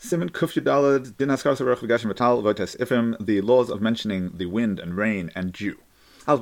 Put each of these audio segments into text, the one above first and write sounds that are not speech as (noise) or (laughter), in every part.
Simon Kufyadalad, Din Haskar Sarach V'Gashem Vital Votes Ifim, the laws of mentioning the wind and rain and dew. We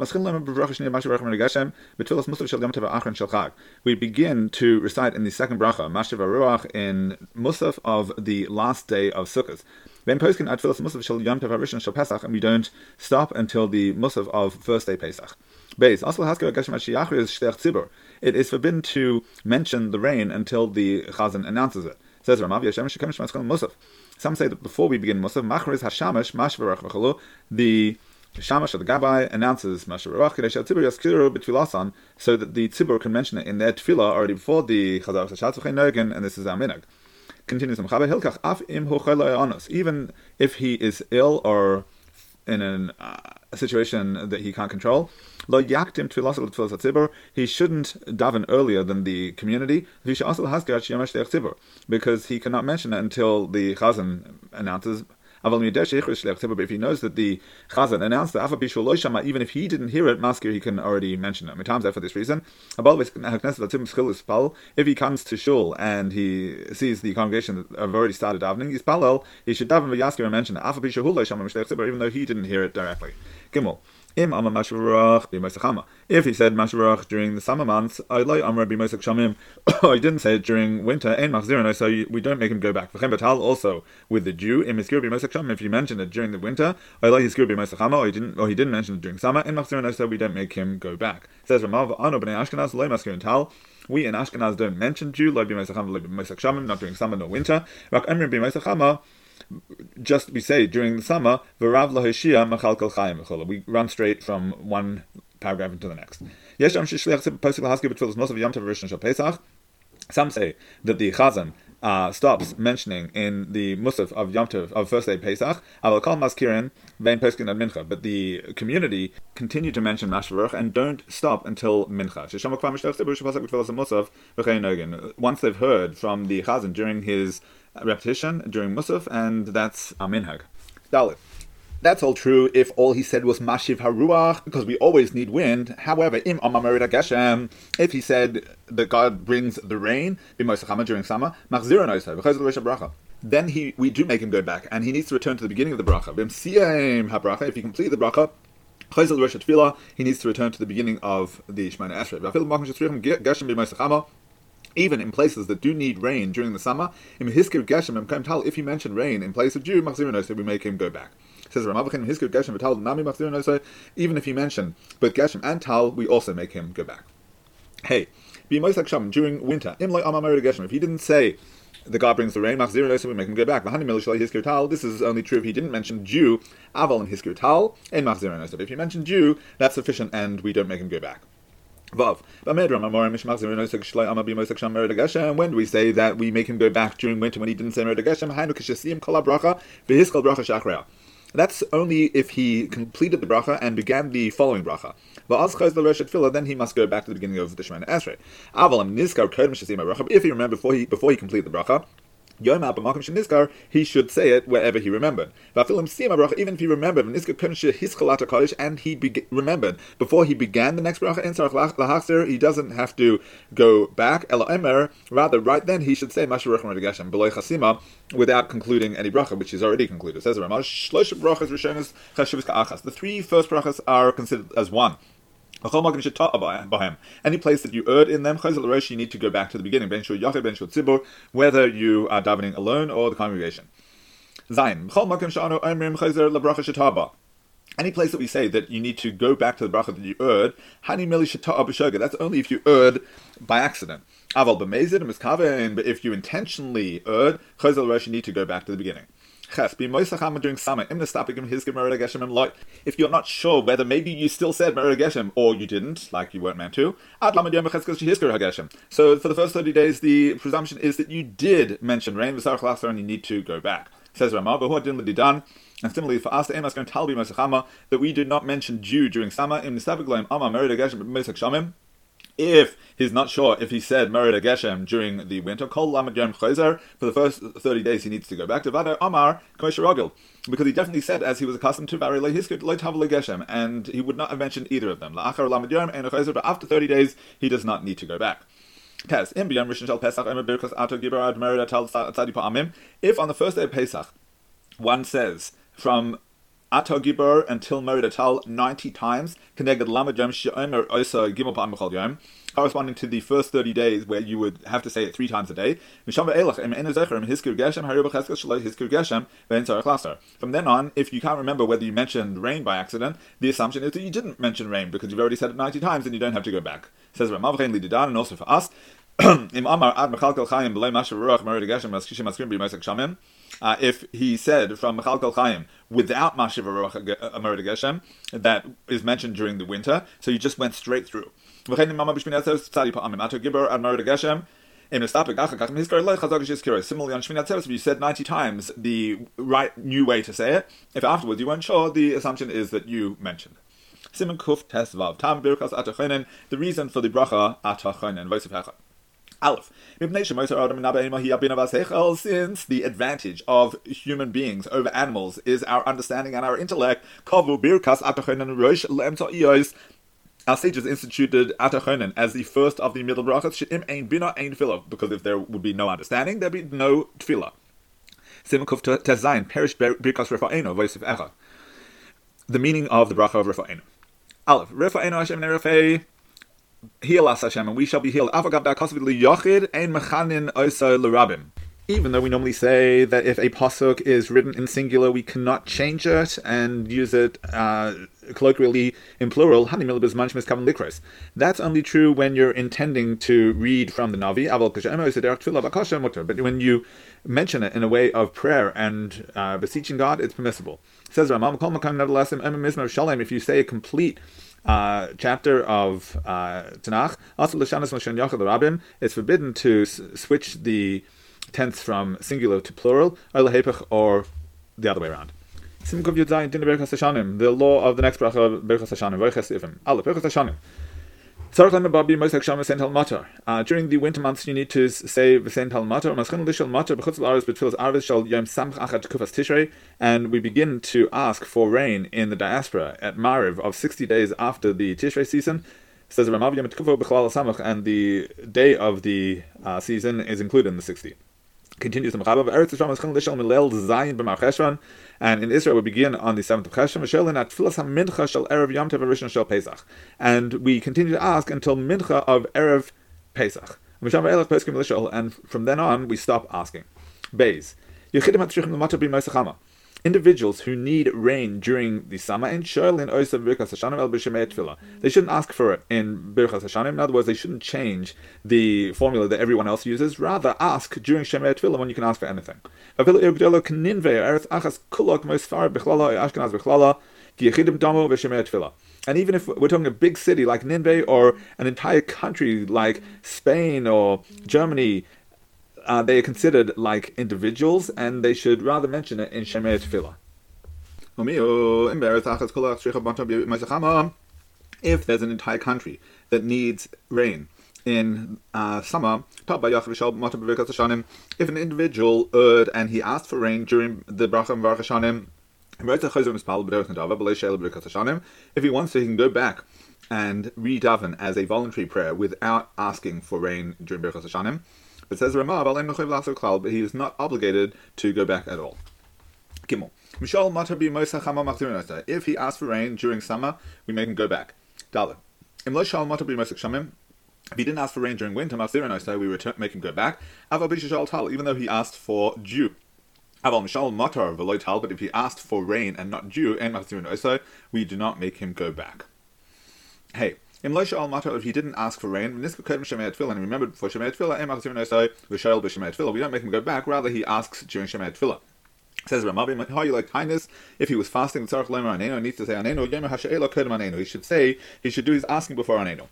begin to recite in the second bracha, Mashiv Ruach, in Musaf of the last day of Sukkot. Then poskin at Musaf Shal Yom Tov Harishon Shal Pesach, and we don't stop until the Musaf of first day Pesach. Base. Also, Haskell Geshem Mashiach is Shtech Tzibur. It is forbidden to mention the rain until the Chazan announces it. Says Ramav Yashem Shekem Shmaskal Musaf. Some say that before we begin Musaf, Machriz Hashamash Mashvarach V'chalu, the Shamash of the Gabbai announces B'Tfilasan, so that the Tzibur can mention it in their Tefillah already before the Chazar Sashatzuchay and this is our minhag. Continues Mechaber Hilkach Af Im even if he is ill or in an, uh, a situation that he can't control. He shouldn't daven earlier than the community. Because he cannot mention it until the chazan announces but if he knows that the Chazan announced the Afa Bishul Loishama, even if he didn't hear it, Maskir, he can already mention it. Times for this reason. If he comes to Shul and he sees the congregation that have already started davening, he's Palel, he should daven Vayaskir and mention it. Even though he didn't hear it directly. Gimel. Im Amma Mashvarach b'Moisachama. If he said Mashvarach during the summer months, I like Amra b'Moisach Shamim. I (coughs) didn't say it during winter. Ein Machzirano, so we don't make him go back. V'chem Batal also with the Jew. Im Hiskir b'Moisach Shamim. If you mentioned it during the winter, I like Hiskir b'Moisachama, or he didn't, or he didn't mention it during summer. Ein Machzirano, so we don't make him go back. Says Ramav Ano b'nei Ashkenaz loy Maskir and Tal. We in Ashkenaz don't mention Jew, loy b'Moisachama, loy b'Moisach Shamim, not during summer nor winter. Rak Emrim b'Moisachama just we say during the summer, lahishia kol We run straight from one paragraph into the next. Some say that the chazan uh, stops mentioning in the Musaf of Yom Tov of first day Pesach, will call Maskirin Vein Peskin and Mincha, but the community continue to mention Mashvarach and don't stop until Mincha. Once they've heard from the Chazan during his repetition during Musaf, and that's a minhag. Dalit. That's all true if all he said was Mashiv Haruach, because we always need wind. However, Im Geshem, if he said that God brings the rain, during summer, then he we do make him go back, and he needs to return to the beginning of the bracha. If he complete the bracha, he needs to return to the beginning of the Shemona Esrei even in places that do need rain during the summer, if he mentioned rain in place of dew, we make him go back. Says Ramavachin, Hiskir Geshem Tal Nami even if he mentioned both Geshem and Tal, we also make him go back. Hey, during winter, if he didn't say the God brings the rain, we make him go back. This is only true if he didn't mention Jew, Aval and Hiskir Tal, and If he mentioned Jew, that's sufficient and we don't make him go back. Vav. When do we say that we make him go back during winter when he didn't say Mered Geshem? That's only if he completed the bracha and began the following bracha. Then he must go back to the beginning of the Shemona Esrei. If he remembered before he before he completed the bracha, he should say it wherever he remembered. Even if he remembered, and he be- remembered before he began the next bracha he doesn't have to go back. Rather, right then he should say without concluding any bracha, which is already concluded. Says The three first brachas are considered as one. Any place that you erred in them, you need to go back to the beginning. Whether you are davening alone or the congregation. Any place that we say that you need to go back to the bracha that you erred, that's only if you erred by accident. But if you intentionally erred, you need to go back to the beginning. If you're not sure whether maybe you still said Merageshem or you didn't, like you weren't meant to, so for the first 30 days, the presumption is that you did mention rain, and you need to go back. Says Ramah, and similarly, for us, the Emas going to that we did not mention Jew during summer if he's not sure if he said Merid Geshem during the winter, Kol Lamed Yom Chayzer, for the first 30 days he needs to go back to Vado Amar Rogel, because he definitely said, as he was accustomed to, Vari Geshem, and he would not have mentioned either of them. La'achar Lamed and Chayzer, but after 30 days he does not need to go back. Merida. If on the first day of Pesach, one says from Ato Gibor until Merida Tal 90 times, connected Yom She'omer Osa Gimel Pa'am Yom, corresponding to the first 30 days where you would have to say it three times a day. From then on, if you can't remember whether you mentioned rain by accident, the assumption is that you didn't mention rain because you've already said it 90 times and you don't have to go back. Says Ramav Lididan, and also for us, (clears throat) Im Amar Ad Maskishim Maskrim Shamim, uh, if he said from Mechalkel Chaim without Mashiv Aruach Amorad Geshem, that is mentioned during the winter, so you just went straight through. Similarly on Shemini Atzeres, if you said 90 times the right new way to say it, if afterwards you weren't sure, the assumption is that you mentioned. Simon Kuf Tes Tam Birkas Atachonen, the reason for the bracha Atachonen, Hecha. Aleph. Since the advantage of human beings over animals is our understanding and our intellect, our sages instituted Atachonen as the first of the middle brachas, because if there would be no understanding, there'd be no tefillah. The meaning of the bracha of Rafa'enu. Aleph. Rafa'enu Hashem Nerafei heal us Hashem, and we shall be healed. Even though we normally say that if a pasuk is written in singular, we cannot change it and use it uh, colloquially in plural. That's only true when you're intending to read from the Navi. But when you mention it in a way of prayer and uh, beseeching God, it's permissible. says Ramam, nevertheless, if you say a complete uh, chapter of uh, Tanakh, also Lashanas Moshen Yachad Rabin, it's forbidden to s- switch the tense from singular to plural, or the other way around. The law of the next bracha Berchas Hashanim. Allah, Berchas Hashanim. Uh, during the winter months, you need to say V'sein Tal Matar, Maschin Lishal Matar, B'chutz L'Aretz B'tfilas Arvis Shal Yom Samch Achat Kufas Tishrei, and we begin to ask for rain in the diaspora at Mariv of 60 days after the Tishrei season. Says Ramav Yom Tkufo B'chlal Samach, and the day of the uh, season is included in the 60. Continues the Mechaber, Eretz Yisrael Maschin Lishal Milel Zayin B'mar Cheshvan, and in Israel, we begin on the seventh of Cheshvan, at Tfilas Shel Erev Yom Shel Pesach. And we continue to ask until Mincha of Erev Pesach. And from then on, we stop asking. Beis individuals who need rain during the summer and in. They shouldn't ask for it in Birchas Hashanim. In other words, they shouldn't change the formula that everyone else uses. Rather, ask during Shemei Tefillah when you can ask for anything. And even if we're talking a big city like Nineveh or an entire country like Spain or Germany, uh, they are considered like individuals, and they should rather mention it in Shemei Tefillah. If there's an entire country that needs rain in uh, summer, if an individual erred and he asked for rain during the bracha and Hashanim, if he wants to, he can go back and read daven as a voluntary prayer without asking for rain during Birchas Hashanim. But says Ramav, but he is not obligated to go back at all. Gimel. If he asks for rain during summer, we make him go back. Dalet. If he didn't ask for rain during winter, we return, make him go back. Even though he asked for dew. But if he asked for rain and not dew, we do not make him go back. Hey, in Loisha al if he didn't ask for rain, and remembered before Shemayat Tfilah, we don't make him go back, rather he asks during Shemayat Tfilah. Says Ramabi, how you like kindness? If he was fasting, needs to say Aneno. He should say he should do his asking before Aneno.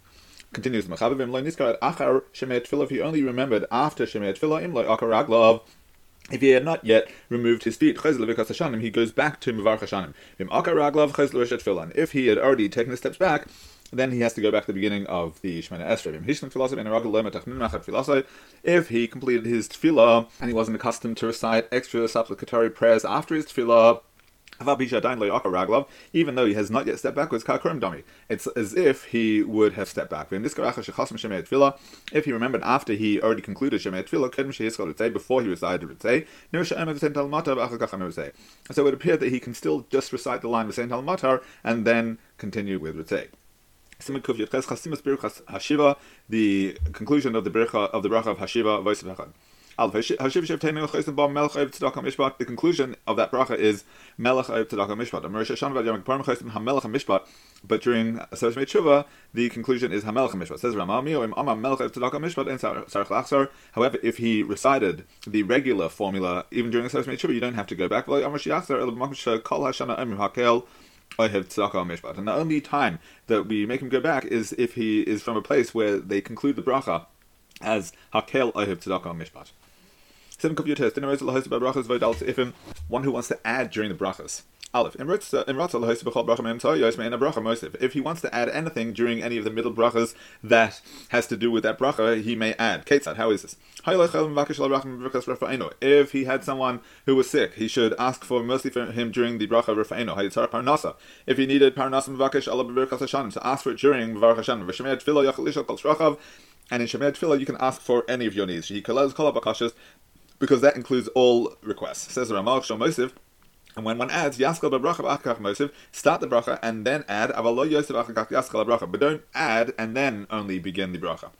Continues Machavim lo niskar achar Shemayat Tfilah. If he only remembered after Shemayat Tfilah, im lo akar raglav. If he had not yet removed his feet, he goes back to Mavar Hashanim. If he had already taken the steps back, then he has to go back to the beginning of the Shemona Esrei. If he completed his tefillah and he wasn't accustomed to recite extra supplicatory prayers after his tefillah, even though he has not yet stepped backwards, it's as if he would have stepped back. If he remembered after he already concluded Shemei before he recited Ritzei, so it would appear that he can still just recite the line of Saint Matar and then continue with Ritzei. The conclusion of the bracha of the bracha of Hashiva the conclusion of that bracha is Melech Oiv Tzedakah Mishpat. But during Seres Tshuva, the conclusion is Hamelech Mishpat. Says Mishpat. However, if he recited the regular formula, even during Seres Tshuva, you don't have to go back. And the only time that we make him go back is if he is from a place where they conclude the bracha as Hakel Ohev Tzedakah Mishpat. Seven computer test. Dinner is the host by brachas One who wants to add during the brachas. Aleph. Uh, if he wants to add anything during any of the middle brachas that has to do with that bracha, he may add. Ketzad, how is this? If he had someone who was sick, he should ask for mercy for him during the bracha Parnasa. If he needed parnasa to ask for it during and in Shemer Tefillah you can ask for any of your needs because that includes all requests. Says Ramal Shomosiv. And when one adds Yaskal Bracha B'Achakach Mosiv, start the bracha and then add Avalo Yosef Achakach Yaskal Bracha, but don't add and then only begin the bracha.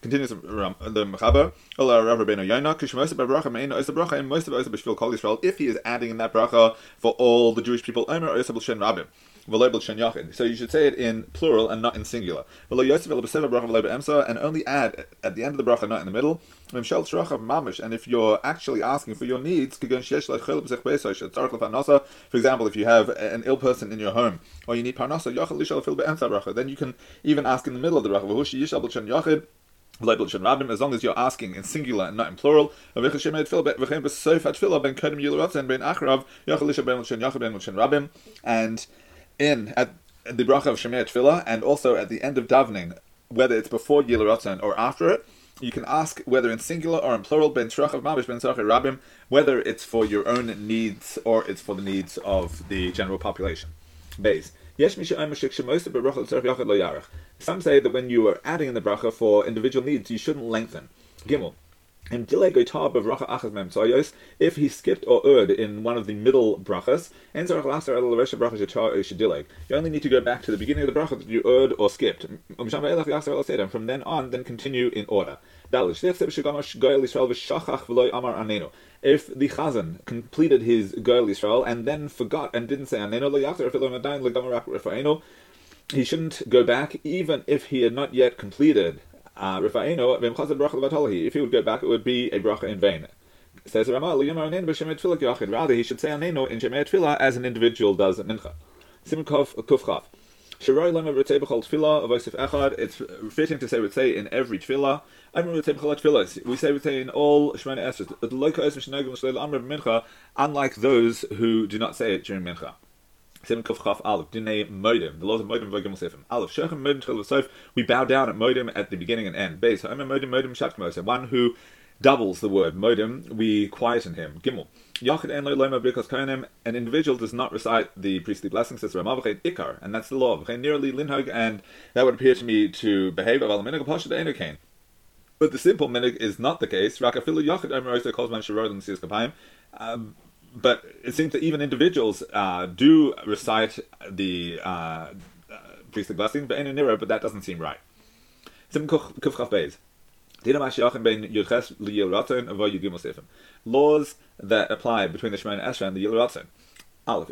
Continues um, the Mechaber, Ola Rav Rabbeinu Yonah, Kishmos Bracha Mein Osa Bracha, and most Osa Kol Yisrael, if he is adding in that bracha for all the Jewish people, Omer Osa B'Shen Rabbim. So you should say it in plural and not in singular. And only add at the end of the bracha, not in the middle. And if you're actually asking for your needs, for example, if you have an ill person in your home, or you need parnasa, then you can even ask in the middle of the bracha as long as you're asking in singular and not in plural. And in at the bracha of Shemir Tefillah and also at the end of davening, whether it's before Yilarotzen or after it, you can ask whether in singular or in plural, ben of mabish ben rabim, whether it's for your own needs or it's for the needs of the general population. Base. Some say that when you are adding in the bracha for individual needs, you shouldn't lengthen. Gimel. If he skipped or erred in one of the middle brachas, you only need to go back to the beginning of the bracha that you erred or skipped. From then on, then continue in order. If the Chazan completed his Goel Yisrael and then forgot and didn't say Aneno, he shouldn't go back even if he had not yet completed Uh, if he would go back, it would be a bracha in vain. Says Rather, he should say Anenu in Shemei Tefillah as an individual does at Mincha. Simkov Kufchav. It's fitting to say say in every tefillah. We say we say in all Shemona Esrei. Unlike those who do not say it during Mincha. Sim Kuf Aleph, Dinei Modim, the laws of Modim Vogim Sifim. Aleph, Shechem Modim Tchel Sof, we bow down at Modim at the beginning and end. Base, Homer Modim Modim Shakmos, one who doubles the word Modim, we quieten him. Gimel. Yachid En Loima Brikos Kohenim, an individual does not recite the priestly blessings, says Ramavachet Ikar, and that's the law. Nearly Linhog, and that would appear to me to behave of Alaminig Pasha Enokain. But the simple minig is not the case. Rakafilu Yachid Omer calls man Sharod and Seas Kapayim. Um, But it seems that even individuals uh, do recite the uh, uh, priestly blessing, but in nira, but that doesn't seem right. Laws that apply between the Shema and Esra and the Yil If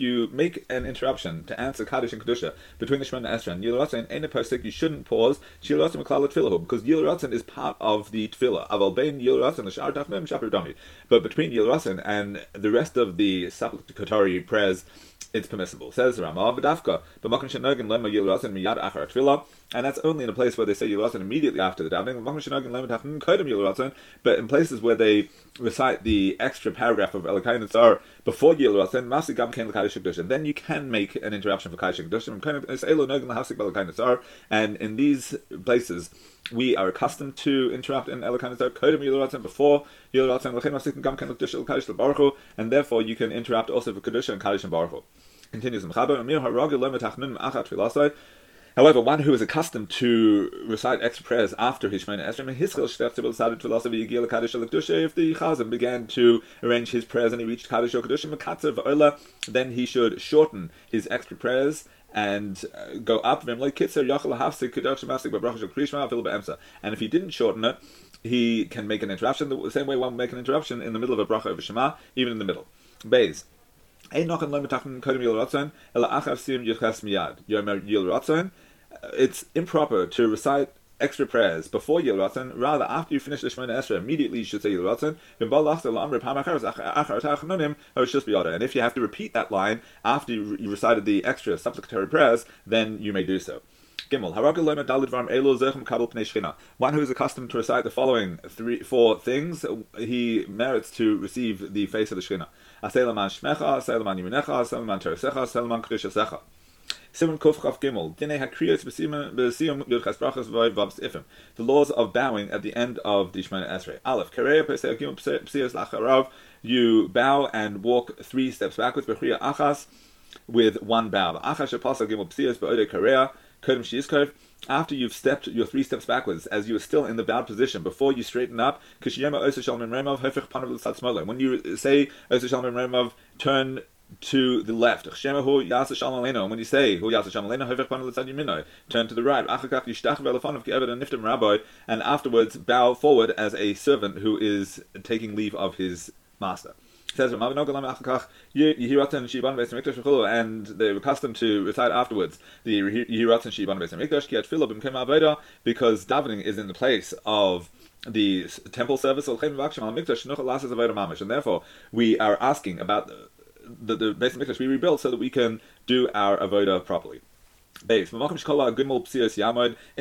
you make an interruption to answer Kaddish and Kedusha between the Shema and Esra and Yil Ratzin, ain't a postik, you shouldn't pause. Yil Ratzin Meklal Tfilahu, because Yil Ratzin is part of the Tfilah. But between Yil Ratzin and the rest of the supplicatory prayers, it's permissible. Says Ramah, V'dafka, and that's only in a place where they say Yilratzon immediately after the davening. But in places where they recite the extra paragraph of Elakayin Tzar before Yilratzon, Masi Gam Ken and then you can make an interruption for And Kadesh. And in these places, we are accustomed to interrupt in Elakayin Yilratzon before Yilratzon, and therefore you can interrupt also for Kaddish and Kaddish and Baruch Continues However, one who is accustomed to recite extra prayers after his Shemona Esrei, if the Chazan began to arrange his prayers and he reached Kaddish Kaddish then he should shorten his extra prayers and uh, go up. And if he didn't shorten it, he can make an interruption the same way one would make an interruption in the middle of a bracha over Shema, even in the middle. Bays. Uh, it's improper to recite extra prayers before Yil rather after you finish the Shemona Esrei, immediately you should say Yil Ratzon. It should be other. And if you have to repeat that line after you recited the extra supplicatory prayers, then you may do so. One who is accustomed to recite the following three, four things, he merits to receive the face of the Shekhinah. Shmecha, Teresecha, Kedushasecha. Simon Kuf Gimel. Dine Hakriyot B'Siyum Ifim. The laws of bowing at the end of the Shemona Esrei. Aleph. Kareya Pesei Gimel Psiyas Lacharav. You bow and walk three steps backwards. B'Chriya Achas with one bow. Achas Shepasa Gimel Psiyas B'Ode Kareya. Kodem Shizkov after you've stepped your three steps backwards, as you are still in the bowed position, before you straighten up, when you say turn to the left. When you say turn to the right. And afterwards bow forward as a servant who is taking leave of his master says and they were accustomed to recite afterwards the Yehiratan Shiban Beis Hamikdash Philip because davening is in the place of the temple service and therefore we are asking about the the, the Beis Hamikdash we rebuilt so that we can do our avoda properly. In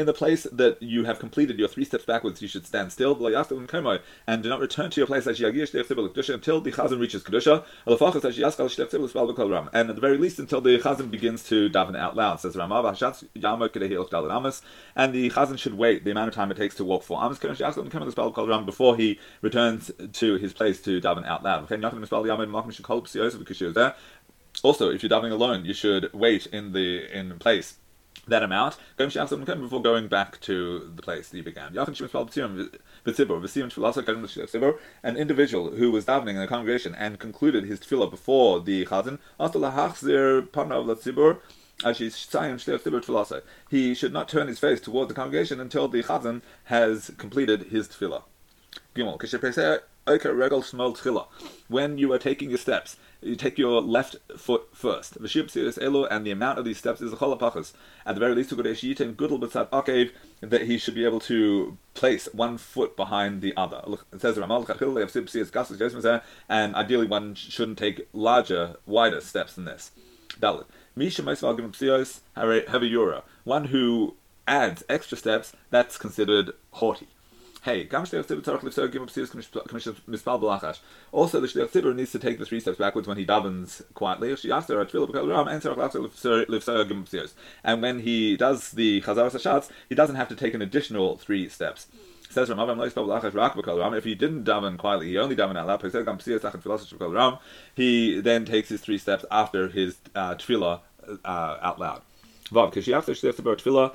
the place that you have completed your three steps backwards, you should stand still and do not return to your place until the chazan reaches kedusha. And at the very least, until the chazan begins to daven out loud. Says Ramah, and the chazan should wait the amount of time it takes to walk four amos before he returns to his place to daven out loud. Also, if you're davening alone, you should wait in the in place that amount before going back to the place that you began. An individual who was davening in a congregation and concluded his tefillah before the chazan, he should not turn his face toward the congregation until the chazan has completed his tefillah. When you are taking your steps, you take your left foot first. And the amount of these steps is a cholapachas. At the very least, that he should be able to place one foot behind the other. It says and ideally one shouldn't take larger, wider steps than this. Dalit. One who adds extra steps, that's considered haughty. Hey, Also, the Shliach Tzibur needs to take the three steps backwards when he davens quietly. And when he does the Chazar Hashatz, he doesn't have to take an additional three steps. Says Ram, if he didn't daven quietly, he only daven out loud. He then takes his three steps after his uh, tefillah uh, out loud. Vav, tefillah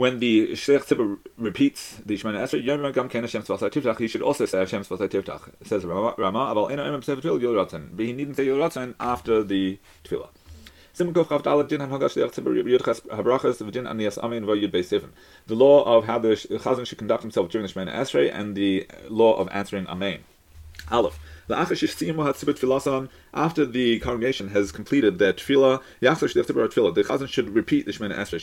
when the Shliach Tzibur repeats the Shemona Esrei, Yom Gam Ken Hashem Tivtach, he should also say Hashem Tzvasai Tivtach. Says Rama, Aval Ena Emem Ratzon. But he needn't say Yol Ratzon after the Seven. The law of how the Chazan should conduct himself during the Shemona Esrei and the law of answering Amen. Aleph. After the congregation has completed their tefillah, the chazan should repeat the Shemona Esrei.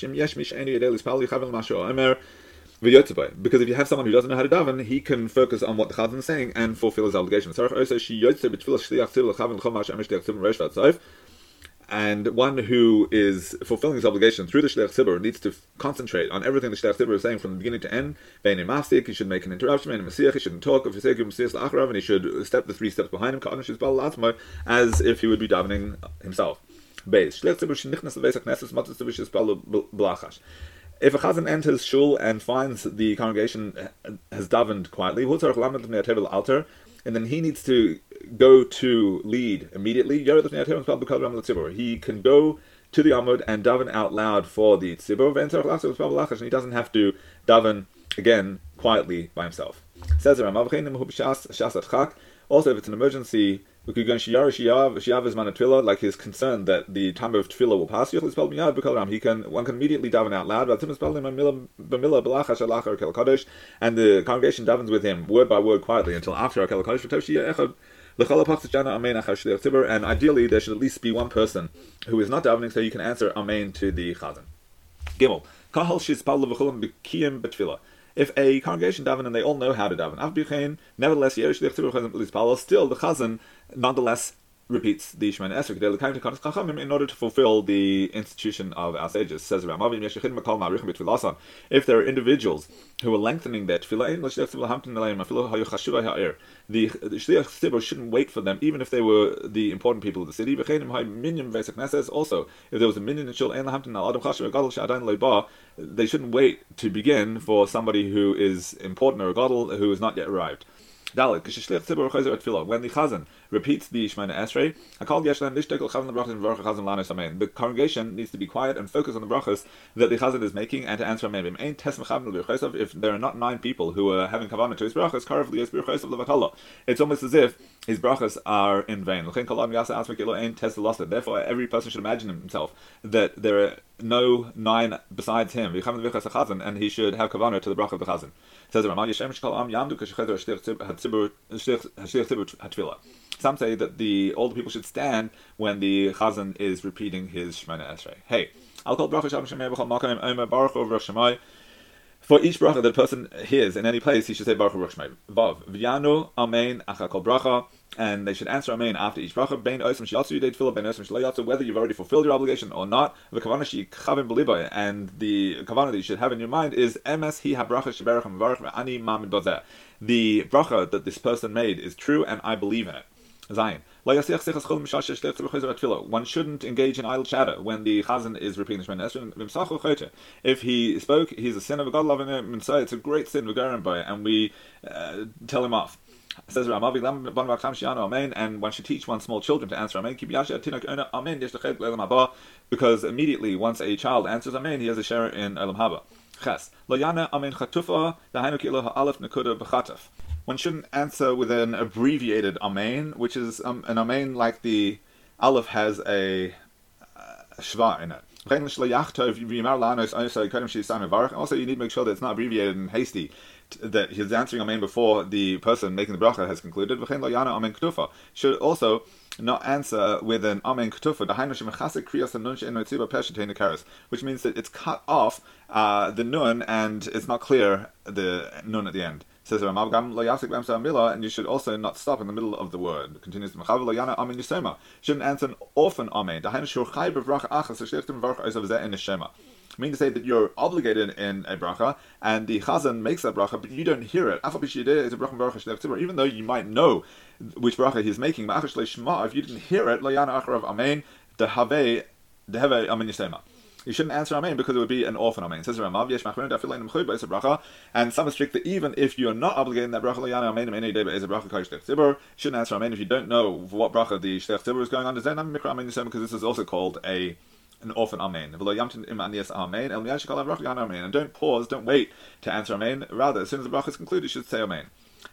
Because if you have someone who doesn't know how to daven, he can focus on what the chazan is saying and fulfill his obligation. And one who is fulfilling his obligation through the Shliach Tzibur needs to concentrate on everything the Shliach Tzibur is saying from the beginning to end. Bein Mafsik, he should make an interruption, Bein Masiach, he shouldn't talk, and he should step the three steps behind him, as if he would be davening himself. If a chazan enters shul and finds the congregation has davened quietly, altar, and then he needs to go to lead immediately. He can go to the Amud and daven out loud for the tzibur, and he doesn't have to daven again quietly by himself. Also, if it's an emergency like his concern that the time of tefillah will pass, he can one can immediately daven out loud. And the congregation davens with him word by word quietly until after Akel Kodesh. And ideally, there should at least be one person who is not davening, so you can answer Amen to the Chazan. Gimel. If a congregation daven and they all know how to daven, nevertheless, still the Chazan nonetheless repeats the Shemona Esrei in order to fulfill the institution of our sages. Says If there are individuals who are lengthening their tefillah, the Shliach Tzibur shouldn't wait for them, even if they were the important people of the city. Also, if there was a minyan in Shul, they shouldn't wait to begin for somebody who is important or a gadol who has not yet arrived. Dalit, Tefillah. When the Chazan repeats the Shemona Esrei, Yeshlan Nishtekol Chazan Lanes Amen. The congregation needs to be quiet and focus on the brachas that the Chazan is making and to answer Amen. If there are not nine people who are having kavanah to his brachas, Karav. It's almost as if his brachas are in vain. Therefore, every person should imagine himself that there are no nine besides him, and he should have kavanah to the bracha of the Chazan. Says the Ramah, Yishem Shkal Yamdu Some say that the older people should stand when the Chazan is repeating his Shemona Esrei. Hey, I'll call bracha B'chol Makam Omer Baruch Shemay. For each bracha that a person hears in any place, he should say Baruch Shemay. Vav V'yanu Amen Achakol Bracha and they should answer Amen after each bracha. Bein osim shiatzu yidei tefillah, bein osim shlayatzu, whether you've already fulfilled your obligation or not. The kavana she chavim beliboy, and the kavana that you should have in your mind is emes hi habracha sheberach mevarach ani mamid bazeh. The bracha that this person made is true, and I believe in it. Zion. One shouldn't engage in idle chatter when the chazan is repeating the Shemona If he spoke, he's a sin of a God loving him, and so it's a great sin, and we uh, tell him off says Ramavi Amen, and one should teach one's small children to answer Amen. Because immediately once a child answers Amen, he has a share in Olam Haba. Ches. Amen Chatufa, Ha'alef Nekuda B'chataf. One shouldn't answer with an abbreviated Amen, which is um, an Amen like the Aleph has a uh, Shva in it. Also, you need to make sure that it's not abbreviated and hasty that he's answering Amen before the person making the bracha has concluded. Should also not answer with an Amen Ketufa, which means that it's cut off uh, the nun and it's not clear the nun at the end. Says and you should also not stop in the middle of the word. Continues Shouldn't answer an orphan Amen mean to say that you're obligated in a bracha, and the chazan makes that bracha, but you don't hear it. Even though you might know which bracha he's making, if you didn't hear it, amen, you shouldn't answer Amen because it would be an orphan Amen. Says Bracha, and some are strict that even if you're not obligated in that bracha, Layana Amen, Amen, Day, Beis Bracha, Tzibur, shouldn't answer Amen if you don't know what bracha the Shtech Tzibur is going on. That not Mikra Amen because this is also called a an orphan amen. And don't pause, don't wait to answer amen. Rather, as soon as the bracha is concluded, you should say amen.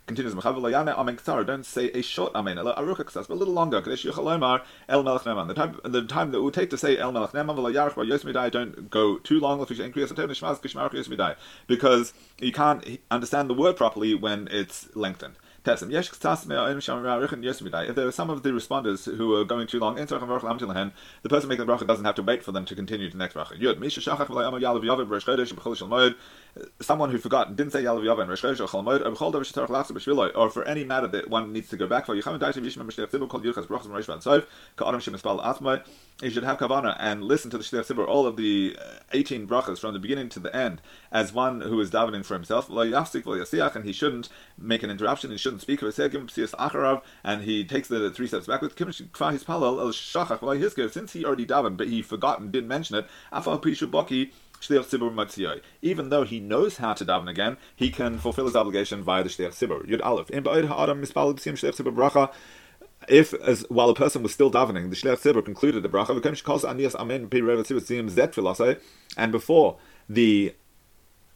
Continues Don't say a short amen, but a little longer. The time, the time that it would take to say el melech neman don't go too long. Because you can't understand the word properly when it's lengthened. If there are some of the responders who are going too long, the person making the bracha doesn't have to wait for them to continue to the next bracha. Someone who forgot didn't say yalav b'chol or for any matter that one needs to go back for. You should have kavana and listen to the shtef tzibur, all of the uh, 18 brachas from the beginning to the end, as one who is davening for himself. And he shouldn't make an interruption, he shouldn't speak and he takes the three steps backwards. Since he already davened, but he forgot and didn't mention it, even though he knows how to daven again, he can fulfill his obligation via the shliach tzibur. Yud aleph. If, as while a person was still davening, the shliach tzibur concluded the bracha, and before the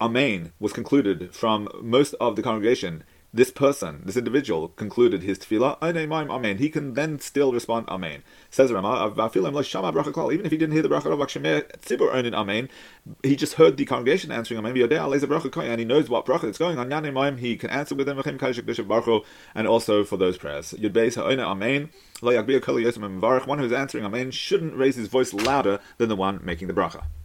amen was concluded from most of the congregation, this person, this individual, concluded his tefillah, amen. He can then still respond amen. Says Rama, even if he didn't hear the bracha of tzibur earning amen, he just heard the congregation answering amen, and he knows what bracha it's going on. He can answer with them, and also for those prayers. amen. One who's answering amen shouldn't raise his voice louder than the one making the bracha.